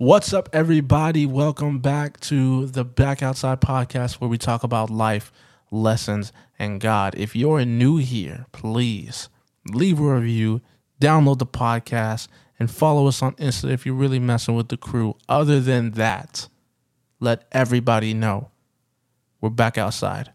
What's up, everybody? Welcome back to the Back Outside podcast where we talk about life, lessons, and God. If you're new here, please leave a review, download the podcast, and follow us on Insta if you're really messing with the crew. Other than that, let everybody know we're back outside.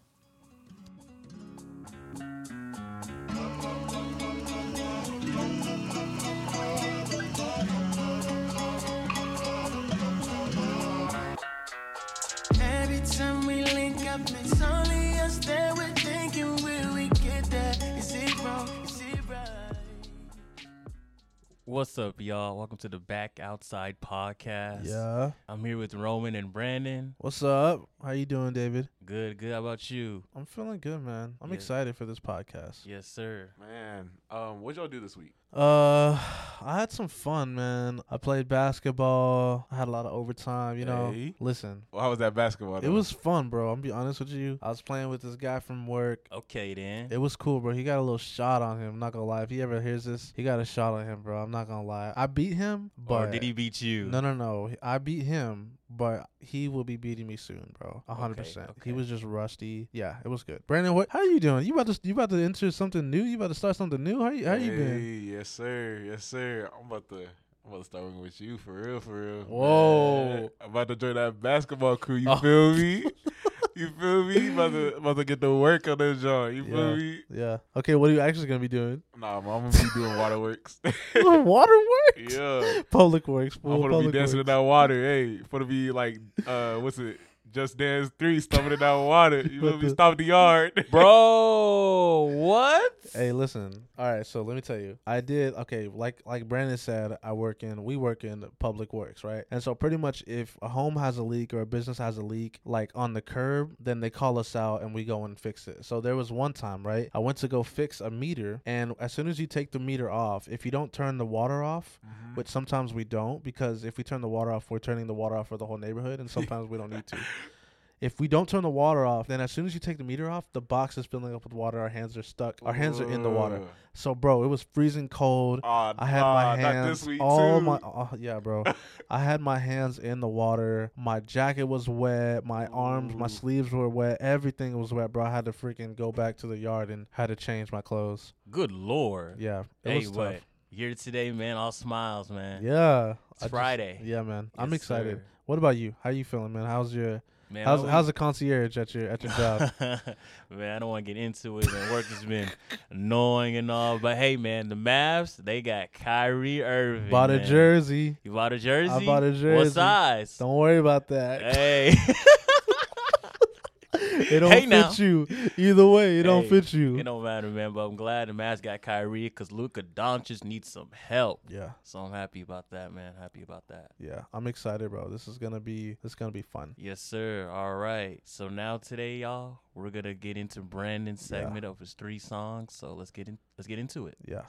What's up, y'all? Welcome to the Back Outside Podcast. Yeah. I'm here with Roman and Brandon. What's up? How you doing, David? Good, good. How about you? I'm feeling good, man. I'm Yeah. excited for this podcast. Yes, sir. Man, um, what y'all do this week? Uh, I had some fun, man. I played basketball. I had a lot of overtime. You know, Hey. listen, Well, how was that basketball? it was fun, bro. I'm be honest with you. I was playing with this guy from work. Okay, then. It was cool, bro. He got a little shot on him. I'm not gonna lie. If he ever hears this, he got a shot on him, bro. I'm not gonna lie. I beat him, but or did he beat you? No, no, no. I beat him, but he will be beating me soon, bro. A hundred Okay, percent. okay. He was just rusty. Yeah, it was good. Brandon, what? How you doing? You about to you about to enter something new? You about to start something new? How you how you been? Hey, Yes, sir. Yes, sir. I'm about to. I'm about to start working with you for real, for real. Whoa. Man, I'm about to join that basketball crew. You Oh. feel me? You feel me? About to about to get the work on this joint. You feel Yeah. me? Yeah. Okay. What are you actually gonna be doing? Nah, I'm gonna be doing waterworks. Waterworks. yeah. Public works. I'm gonna be dancing in that water. Hey, gonna be like, uh, what's it? Just Dance Three, stomping in that water. You What feel me? the- the yard. Bro, what? Hey, listen. All right, so let me tell you. I did okay, like like Brandon said, I work in we work in public works, right? And so pretty much if a home has a leak or a business has a leak like on the curb, then they call us out and we go and fix it. So there was one time, right? I went to go fix a meter and as soon as you take the meter off, if you don't turn the water off, mm-hmm. which sometimes we don't because if we turn the water off, we're turning the water off for the whole neighborhood and sometimes we don't need to. If we don't turn the water off, then as soon as you take the meter off, the box is filling up with water. Our hands are stuck. Our hands are in the water. So, bro, it was freezing cold. Aw, I had nah, my not hands this week all too. my oh, yeah, bro. I had my hands in the water. My jacket was wet. My arms, my sleeves were wet. Everything was wet, bro. I had to freaking go back to the yard and had to change my clothes. Good lord. Yeah, it hey, was tough. what? Here today, man. All smiles, man. Yeah, It's I just- Friday. yeah, man. I'm excited. sir. What about you? How you feeling, man? How's your Man, how's how's the concierge at your at your job? man, I don't want to get into it. Man, work has been annoying and all, but hey, man, the Mavs they got Kyrie Irving. Bought a man. jersey. You bought a jersey? I bought a jersey. What size? Don't worry about that. Hey. It don't Hey, fit now. you. Either way, it don't fit you. It don't matter, man. But I'm glad the Mavs got Kyrie because Luka Doncic needs some help. yeah. So I'm happy about that, man. Happy about that. Yeah, I'm excited, bro. This is gonna be this is gonna be fun. Yes, sir. All right. So now today, y'all, we're gonna get into Brandon's Yeah. segment of his three songs. So let's get in. Let's get into it. Yeah.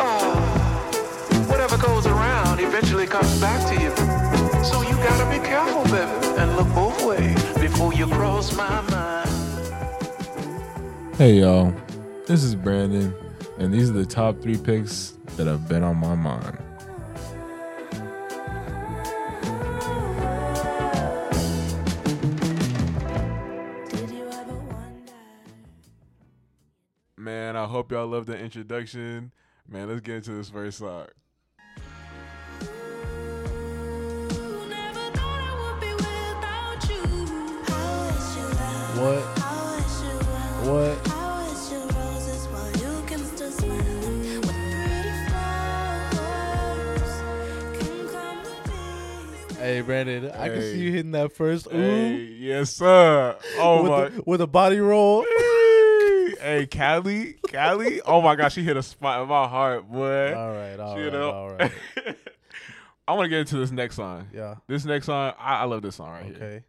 Ah, whatever goes around eventually comes back to you. So you gotta be careful, baby, and look both ways before you cross my mind. Hey y'all, this is Brandon, and these are the top three picks that have been on my mind. Man, I hope y'all love the introduction. Man, let's get into this first song. Can come the peace. Hey, Brandon, I can see you hitting that first ooh Hey, yes, sir. Oh with, my. the, with a body roll. hey, Callie, Callie. Oh my gosh, she hit a spot in my heart, boy. All right, all right, all right. I want to get into this next song. Yeah. This next song, I, I love this song right here. Okay.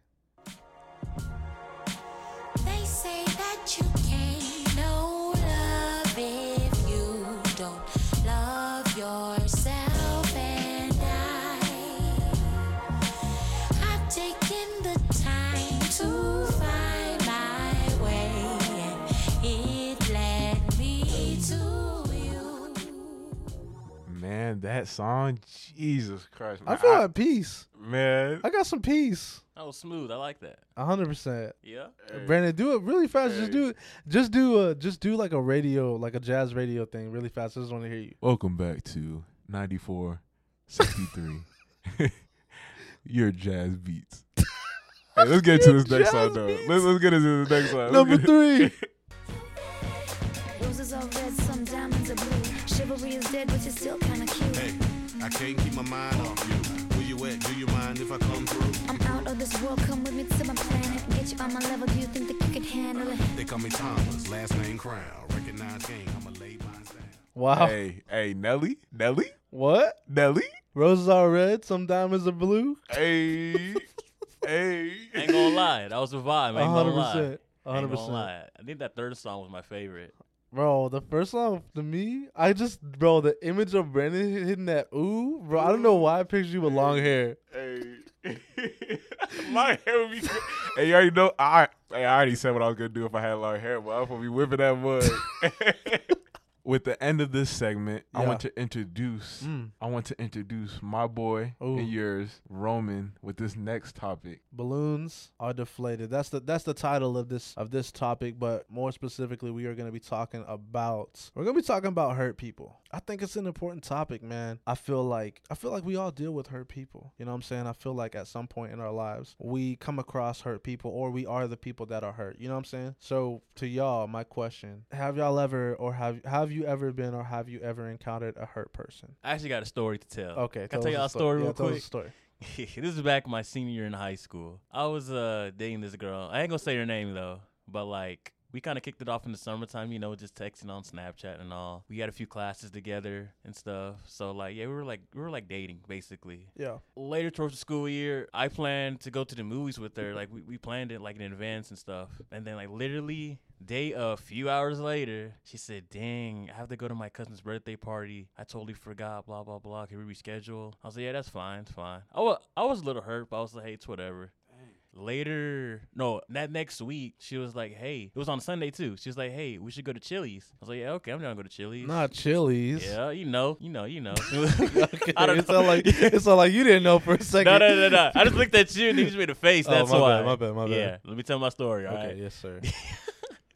Man, that song, Jesus Christ. Man, I Man, feel at peace. man. I got some peace. That was smooth. I like that. A hundred percent. Yeah. Hey, Brandon, do it really fast. Just do it. Just do a just do like a radio, like a jazz radio thing, really fast. I just want to hear you. Welcome back to 94 63. Your jazz beats. Hey, let's get to this Your next song though. beats. Let's, let's get into this next song. Number three. Roses are red, some diamonds are blue. Chivalry is dead, but you're still kinda cute. Hey, I can't keep my mind off you. Where you at? Do you mind if I come through? I'm out of this world, come with me to my planet. Get you on my level, do you think that you could handle it? They call me Thomas, last name Crown. Recognize game, I'ma lay mine down. Wow. Hey, hey, Nelly, Nelly, What? Nelly. Roses are red, some diamonds are blue. Hey, hey. Ain't gonna lie. That was a vibe. Ain't hundred gonna lie. percent. Ain't gonna lie. I think that third song was my favorite. Bro, the first song to me, I just bro, the image of Brandon hitting that ooh, bro. I don't know why I pictured you with long hair. Hey. my hair would be. Hey, you already know. I hey, I already said what I was gonna do if I had long hair, but I'm gonna be whipping that mud. With the end of this segment, I want to introduce. Mm. I want to introduce my boy Ooh. and yours, Roman, with this next topic. Balloons are deflated. That's the that's the title of this of this topic, but more specifically, we are going to be talking about we're going to be talking about hurt people. I think it's an important topic, man. I feel like I feel like we all deal with hurt people. You know what I'm saying? I feel like at some point in our lives, we come across hurt people or we are the people that are hurt. You know what I'm saying? So, to y'all, my question, have y'all ever or have have you ever been or have you ever encountered a hurt person? I actually got a story to tell. Okay, Can I tell y'all a story Yeah, real a quick? story. this is back my senior year in high school. I was uh dating this girl. I ain't gonna say her name though, but like we kind of kicked it off in the summertime, you know, just texting on Snapchat and all. We had a few classes together and stuff. So like, yeah, we were like we were like dating basically. Yeah. Later towards the school year, I planned to go to the movies with her. Like we, we planned it like in advance and stuff. And then like literally day a few hours later, she said, "Dang, I have to go to my cousin's birthday party. I totally forgot. Blah blah blah. Can we reschedule?" I was like, "Yeah, that's fine. It's fine." I was I was a little hurt, but I was like, "Hey, it's whatever." Later, no, that next week, she was like, "Hey, it was on Sunday too." She was like, "Hey, we should go to Chili's." I was like, "Yeah, okay, I'm down to go to Chili's." Not Chili's. Yeah, you know, you know, you know. okay. I don't it know. sound like it sound like you didn't know for a second. No, no, no, no. I just looked at you and you just made a face. Oh, That's my why. bad, my bad, my bad. Yeah, let me tell my story. All Okay, right. yes, sir.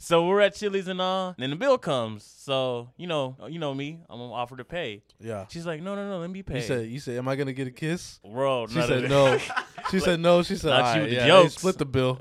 So we're at Chili's and all, and then the bill comes. So you know, uh, you know me. I'm gonna offer to pay. Yeah. She's like, no, no, no, let me pay. You said, you said, am I gonna get a kiss? bro. She said no. She said no. She said, Not all the yeah, jokes. split the bill.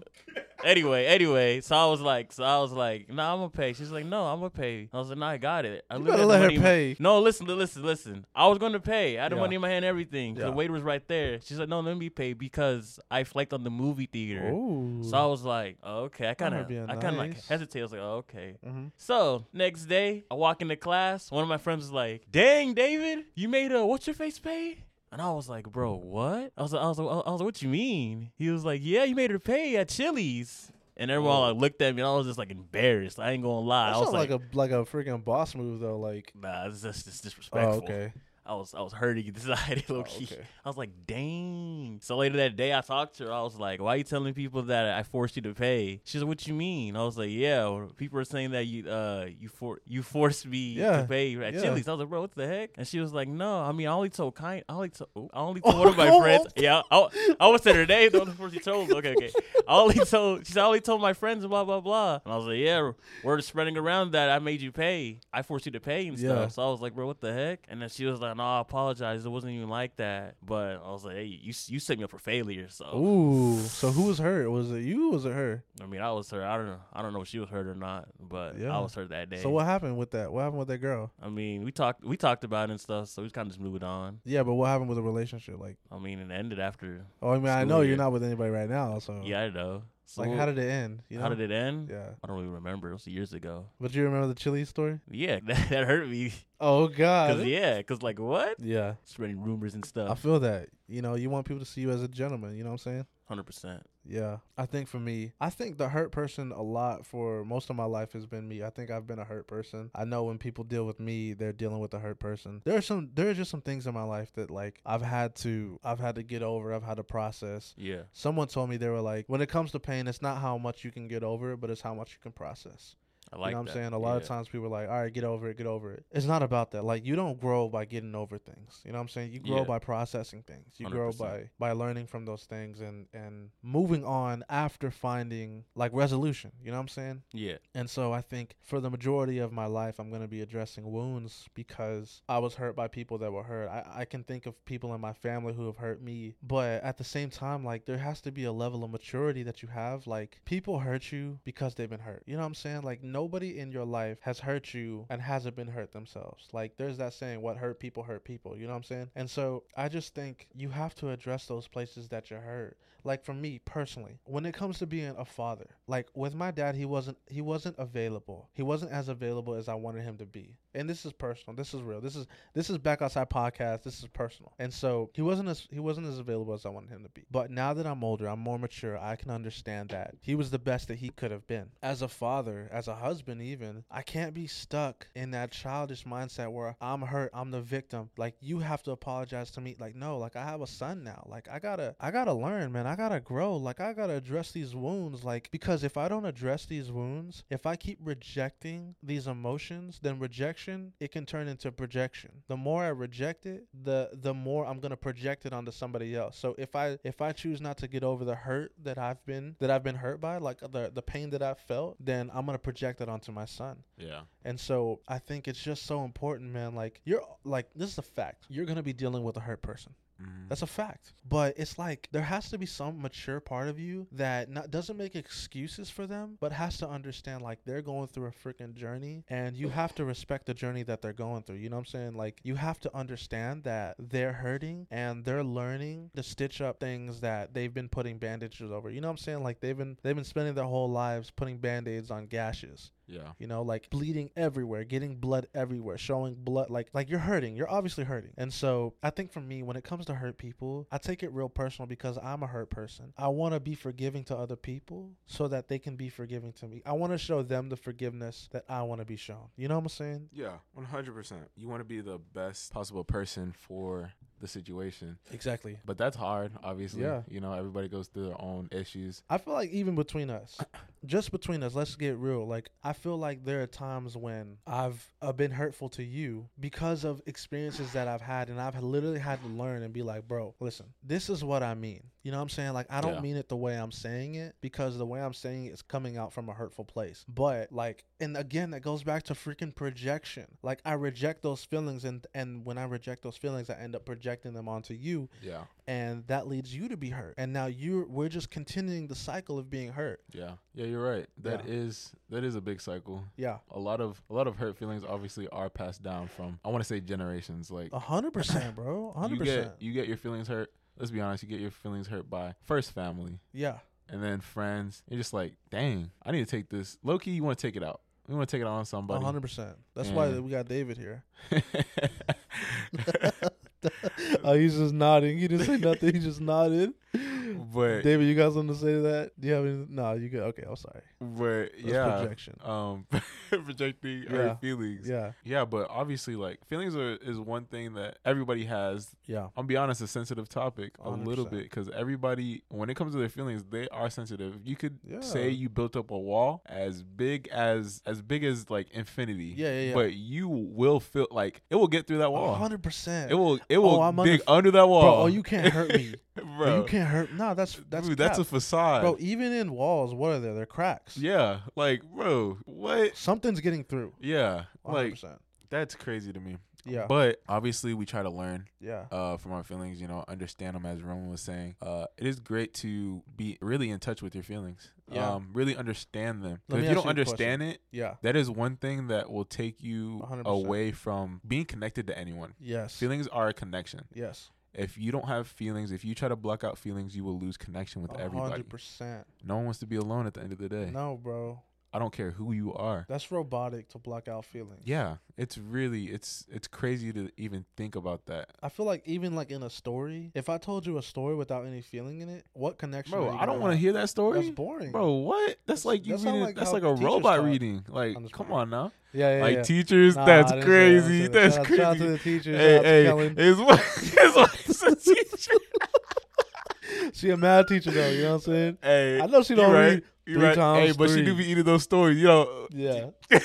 Anyway, anyway, so I was like, so I was like, no, nah, I'm gonna pay. She's like, no, I'm gonna pay. I was like, no, I got it. I You literally better let her money pay. No, listen, listen, listen. I was gonna pay. I had the money in my hand, everything. Yeah. The waiter was right there. She's like, no, let me pay because I flaked on the movie theater. Ooh. So I was like, oh, okay. I kind of, I kind of like hesitate. I was like, oh, okay. Mhm. So next day, I walk into class. One of my friends was like, "Dang, David, you made a what's your face pay?" And I was like, "Bro, what?" I was like, "I was like, I was like, what you mean?" He was like, "Yeah, you made her pay at Chili's." And everyone oh. like looked at me, and I was just like embarrassed. I ain't gonna lie. That I was like, like, a like a freaking boss move though. Like, "Nah, this is just oh, disrespectful." okay. I was I was hurting inside low key. okay. I was like, dang. So later that day, I talked to her. I was like, why are you telling people that I forced you to pay? She's like, what you mean? I was like, yeah. People are saying that you uh you for you forced me Yeah, to pay at yeah. Chili's. I was like, bro, what the heck? And she was like, no. I mean, I only told kind. I only told. I only Oh, told one of my oh, friends. oh. Yeah, I, I was saying her name. The only person she told. Okay, okay. I only told. She said, I only told my friends. Blah blah blah. And I was like, yeah. Word is spreading around that I made you pay. I forced you to pay and Yeah. stuff. So I was like, bro, what the heck? And then she was like, no, I apologize. It wasn't even like that. But I was like, hey, you you set me up for failure. So Ooh. So who was hurt? Was it you? or Was it her? I mean, I was hurt. I don't know. I don't know if she was hurt or not. But Yeah. I was hurt that day. So what happened with that? What happened with that girl? I mean, we talked we talked about it and stuff. So we kind of just moved on. Yeah, but what happened with the relationship? Like, I mean, it ended after. oh, I mean, I know year. you're not with anybody right now, so Yeah, I know. So Like, how did it end? You know? how did it end? Yeah. I don't really remember. It was years ago. But do you remember the chili story? Yeah, that, that hurt me. Oh God. Cause yeah, cause like what? Yeah. Spreading rumors and stuff. I feel that. You know, you want people to see you as a gentleman. You know what I'm saying? Hundred percent. Yeah. I think for me, I think the hurt person a lot for most of my life has been me. I think I've been a hurt person. I know when people deal with me, they're dealing with a hurt person. There are some there are just some things in my life that like I've had to I've had to get over, I've had to process. Yeah, Someone told me they were like, when it comes to pain, it's not how much you can get over it, but it's how much you can process. I like you know what that. I'm saying? A lot of times people are like, all right, get over it, get over it. It's not about that. Like you don't grow by getting over things. You know what I'm saying? You grow Yeah. by processing things. You grow 100%. by by learning from those things and and moving on after finding like resolution. You know what I'm saying? Yeah. And so I think for the majority of my life, I'm going to be addressing wounds because I was hurt by people that were hurt. I, I can think of people in my family who have hurt me, but at the same time, like there has to be a level of maturity that you have. Like people hurt you because they've been hurt. You know what I'm saying? Like nobody in your life has hurt you and hasn't been hurt themselves. Like there's that saying, what hurt people hurt people. You know what I'm saying? And so I just think you have to address those places that you're hurt. Like for me personally when it comes to being a father like with my dad he wasn't he wasn't available. He wasn't as available as i wanted him to be. And this is personal. This is real. This is this is back outside podcast. This is personal. And so he wasn't as he wasn't as available as i wanted him to be. But now that i'm older i'm more mature i can understand that he was the best that he could have been. As a father as a husband even i can't be stuck in that childish mindset where i'm hurt i'm the victim. Like you have to apologize to me. Like no like i have a son now. Like i gotta i gotta learn man. I gotta grow. Like i gotta address these wounds. Like because if i don't address these wounds if i keep rejecting these emotions then rejection it can turn into projection. The more i reject it the the more i'm gonna project it onto somebody else. So if i if i choose not to get over the hurt that i've been that i've been hurt by like the the pain that i've felt then i'm gonna project it onto my son Yeah. and so I think it's just so important, man. Like you're like this is a fact. You're gonna be dealing with a hurt person. Mhm. That's a fact. But it's like there has to be some mature part of you that not, doesn't make excuses for them, but has to understand like they're going through a freaking journey and you have to respect the journey that they're going through. You know what I'm saying? Like you have to understand that they're hurting and they're learning to stitch up things that they've been putting bandages over. You know what I'm saying? Like they've been they've been spending their whole lives putting band-aids on gashes Yeah. you know like bleeding everywhere getting blood everywhere showing blood like like you're hurting you're obviously hurting and so i think for me when it comes to hurt people i take it real personal because i'm a hurt person i want to be forgiving to other people so that they can be forgiving to me i want to show them the forgiveness that i want to be shown you know what i'm saying Yeah. One hundred percent. You want to be the best possible person for the situation, exactly but that's hard. Obviously. Yeah. You know, everybody goes through their own issues. I feel like even between us, just between us, let's get real. Like I feel like there are times when I've uh, been hurtful to you because of experiences that I've had, and I've literally had to learn and be like, bro, listen, this is what I mean. You know what I'm saying? Like I don't Yeah. mean it the way I'm saying it because the way I'm saying it is coming out from a hurtful place. But like, and again, that goes back to freaking projection. Like I reject those feelings, and and when I reject those feelings, I end up projecting them onto you, Yeah. and that leads you to be hurt. And now you're we're just continuing the cycle of being hurt. Yeah. Yeah. You're right. That Yeah. is that is a big cycle. Yeah. A lot of a lot of hurt feelings obviously are passed down from I want to say generations. Like A hundred percent, bro. A hundred you get percent. you get your feelings hurt. Let's be honest. You get your feelings hurt by first family, Yeah. and then friends. You're just like, dang, I need to take this. Low key, you want to take it out. You want to take it out on somebody. hundred percent. That's why we got David here. oh, he's just nodding. He didn't say nothing. He just nodded. but David, you got something to say to that? Do you have any? No, you good. Okay, I'm sorry. But That's yeah, projection. um, projecting Yeah. our feelings. Yeah. Yeah, but obviously, like feelings are is one thing that everybody has. Yeah. I'll be honest, a sensitive topic a little bit because everybody, when it comes to their feelings, they are sensitive. You could Yeah. say you built up a wall as big as as big as like infinity. Yeah, yeah, yeah. But you will feel like it will get through that wall. hundred percent. It will it will Oh, dig under- under that wall. Bro, oh, you can't hurt me. bro. Bro, you can't hurt. No, that's that's Dude, that's a facade. bro. Even in walls, what are there? They're cracks. Yeah, like bro, what? Something's getting through. Yeah, 100%. like that's crazy to me. yeah. But obviously, we try to learn yeah. uh, from our feelings. You know, understand them as Roman was saying. Uh, it is great to be really in touch with your feelings. Yeah. Um, really understand them. If you don't you understand it, Yeah. that is one thing that will take you 100%. away from being connected to anyone. Yes. Feelings are a connection. Yes. If you don't have feelings, if you try to block out feelings, you will lose connection with A everybody. hundred percent. No one wants to be alone at the end of the day. No, bro. I don't care who you are. That's robotic to block out feelings. Yeah, it's really it's it's crazy to even think about that. I feel like even like in a story, if I told you a story without any feeling in it, what connection? Bro, I don't want to hear that story. That's boring, Bro, what? That's, That's- like you that reading. like that's like a robot talk. reading. Like, come on now. Yeah, yeah, like yeah. teachers, Nah, that's I didn't say that, I didn't crazy. That's out, crazy. Shout out to the teachers. hey, hey, Kellen. his wife, his wife's a teacher. She a mad teacher though. You know what I'm saying? hey, I know she don't right. read You Three right. times hey, but she do three. be eating those stories, you know. Yeah.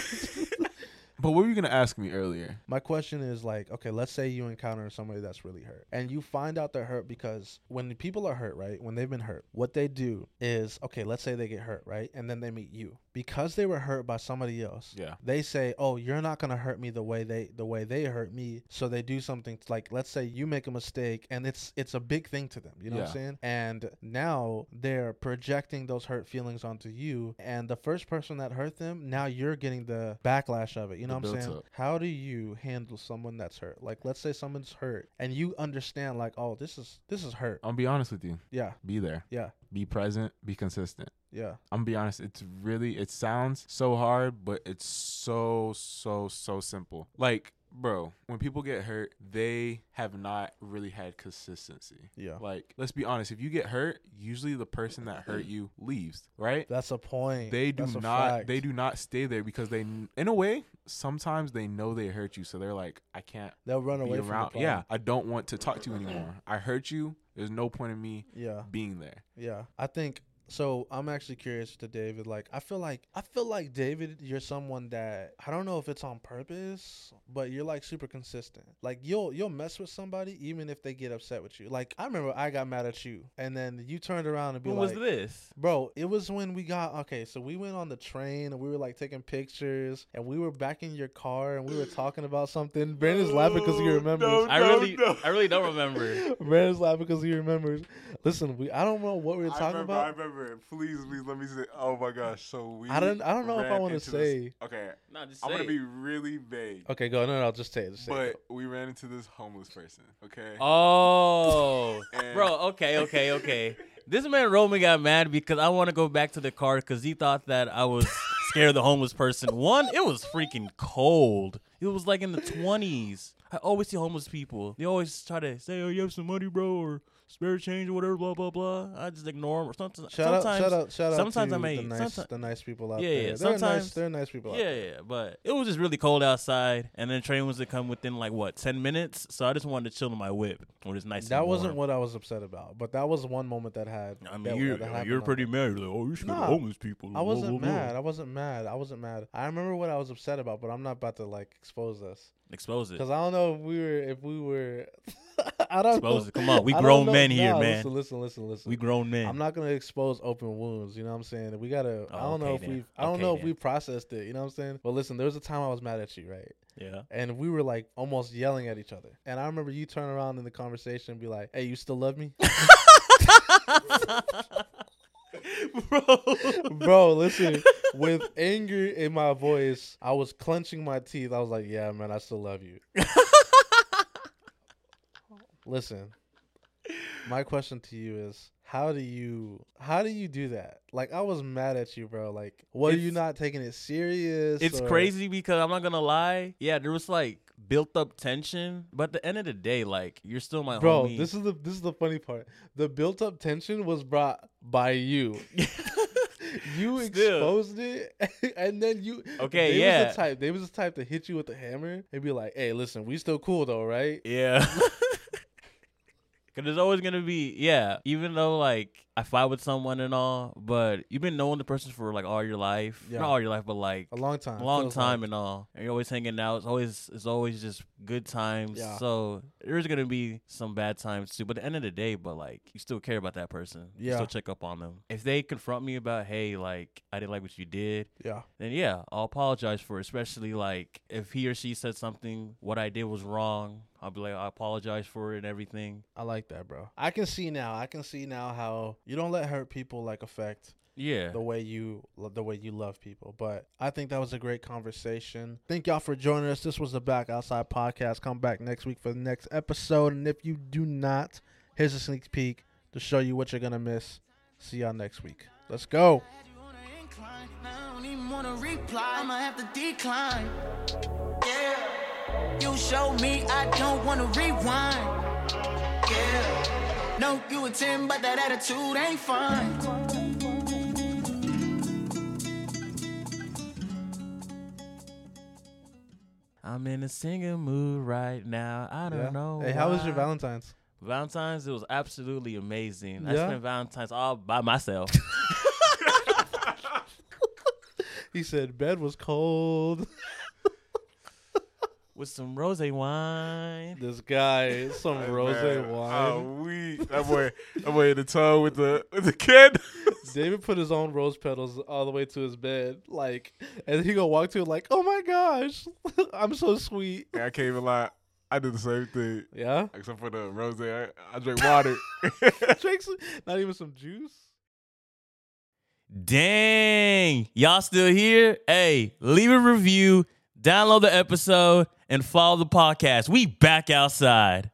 But what were you gonna ask me earlier? My question is like, okay, let's say you encounter somebody that's really hurt, and you find out they're hurt because when people are hurt, right, when they've been hurt, what they do is, okay, let's say they get hurt, right, and then they meet you because they were hurt by somebody else. Yeah. They say, oh, you're not gonna hurt me the way they the way they hurt me. So they do something like, let's say you make a mistake, and it's it's a big thing to them. You know what I'm saying? And now they're projecting those hurt feelings onto you, and the first person that hurt them, now you're getting the backlash of it. You know what I'm saying? built-up. How do you handle someone that's hurt? Like, let's say someone's hurt, and you understand, like, oh, this is this is hurt. I'll be honest with you. Yeah, Be there. yeah, Be present. Be consistent. yeah. I'm gonna be honest, it's really it sounds so hard, but it's so so so simple. Like, bro, when people get hurt, they have not really had consistency. Yeah. Like, let's be honest, if you get hurt, usually the person that hurt you leaves, right? That's a point. They do That's not they do not stay there because they in a way, sometimes they know they hurt you, so they're like, I can't They'll run away from around. Yeah. I don't want to talk to you anymore. I hurt you. There's no point in me yeah, being there. yeah. I think so. I'm actually curious to David. Like, I feel like I feel like David, you're someone that I don't know if it's on purpose, but you're like super consistent. Like, you'll you'll mess with somebody even if they get upset with you. Like, I remember I got mad at you, and then you turned around and be When like, was this? Bro, it was when we got okay. So we went on the train and we were like taking pictures, and we were back in your car and we were talking about something. Brandon's laughing because he remembers. No, I really, I really don't remember. Brandon's laughing because he remembers. Listen, we I don't know what we were talking about. Remember. Please, please let me say. Oh my gosh. So we. I don't- I don't know if I wanna into this- say. okay. No, just I'm gonna it. be really vague. Okay, go. No, no, I'll just say it. Just say But it. we ran into this homeless person. Okay. Oh, bro. Okay, okay, okay. This man Roman got mad because I want to go back to the car because he thought that I was scared of the homeless person. One, it was freaking cold. It was like in the twenties. I always see homeless people. They always try to say, "Oh, you have some money, bro," or spare change or whatever, blah blah blah. I just ignore them. Or sometimes, Shout out, sometimes, shout out, shout out sometimes I may, the nice, sometimes, the nice people out Yeah, there. yeah, They're nice, they're nice people out yeah, there. yeah, but it was just really cold outside, and then the train was to come within like what ten minutes. So I just wanted to chill in my whip when it's nice. That wasn't what I was upset about, but that was one moment that had. I mean, that, you're, that you're pretty mad. You're like, oh, you're scared Nah, homeless people. I wasn't blah, blah. mad. I wasn't mad. I wasn't mad. I remember what I was upset about, but I'm not about to like expose us Expose it. because I don't know if we were if we were. I don't Expose know. it. Come on, we grown men here, nah, man. Listen, listen, listen, listen. We grown men. I'm not gonna expose open wounds. You know what I'm saying? We gotta. I Oh, don't know if we. I don't Okay know if we processed it. You know what I'm saying? But listen, there was a time I was mad at you, right? yeah. And we were like almost yelling at each other. And I remember you turn around in the conversation and be like, "Hey, you still love me, Bro. bro?" Listen, with anger in my voice, I was clenching my teeth. I was like, "Yeah, man, I still love you." listen, my question to you is. How do you how do you do that? Like I was mad at you, bro. Like, what are you not taking it serious? It's or- crazy because I'm not gonna lie. Yeah, there was like built up tension, but at the end of the day, like you're still my bro. homie. This is the this is the funny part. The built up tension was brought by you. you Still. exposed it, and then you. Okay, they yeah. Was the type. They was the type to hit you with the hammer and be like, "Hey, listen, we still cool though, right?" Yeah. Cause there's always gonna be yeah. Even though like I fight with someone and all, but you've been knowing the person for like all your life, Yeah. not all your life, but like A long time. long time like. and all. And you're always hanging out. It's always it's always just good times. Yeah. So there's gonna be some bad times too. But at the end of the day, but like you still care about that person. You Yeah. still check up on them. If they confront me about, hey, like I didn't like what you did, Yeah. then yeah, I'll apologize for it. Especially like if he or she said something, what I did was wrong. I'll be like, I apologize for it and everything. I like that, bro. I can see now. I can see now how you don't let hurt people like affect Yeah. the way you the way you love people. But I think that was a great conversation. Thank y'all for joining us. This was the Back Outside podcast. Come back next week for the next episode. And if you do not, here's a sneak peek to show you what you're gonna miss. See y'all next week. Let's go. You showed me I don't wanna rewind. Yeah. No, you a 10, but that attitude ain't fine. I'm in a singing mood right now. I don't Yeah. know. Hey, how was your. Valentine's? Valentine's? It was absolutely amazing. I spent Valentine's all by myself. He said bed was cold. With some rose wine. This guy, some rose Man, wine. Oh, we that boy, that boy in the tub with the with the kid. David put his own rose petals all the way to his bed, like, and he gonna walk to it like, "Oh my gosh, I'm so sweet." I can't even lie. I do the same thing. Yeah, Except for the rose, I, I drink water. Drink some- not even some juice. Dang. Y'all still here? Hey, leave a review, download the episode, and follow the podcast. We back outside.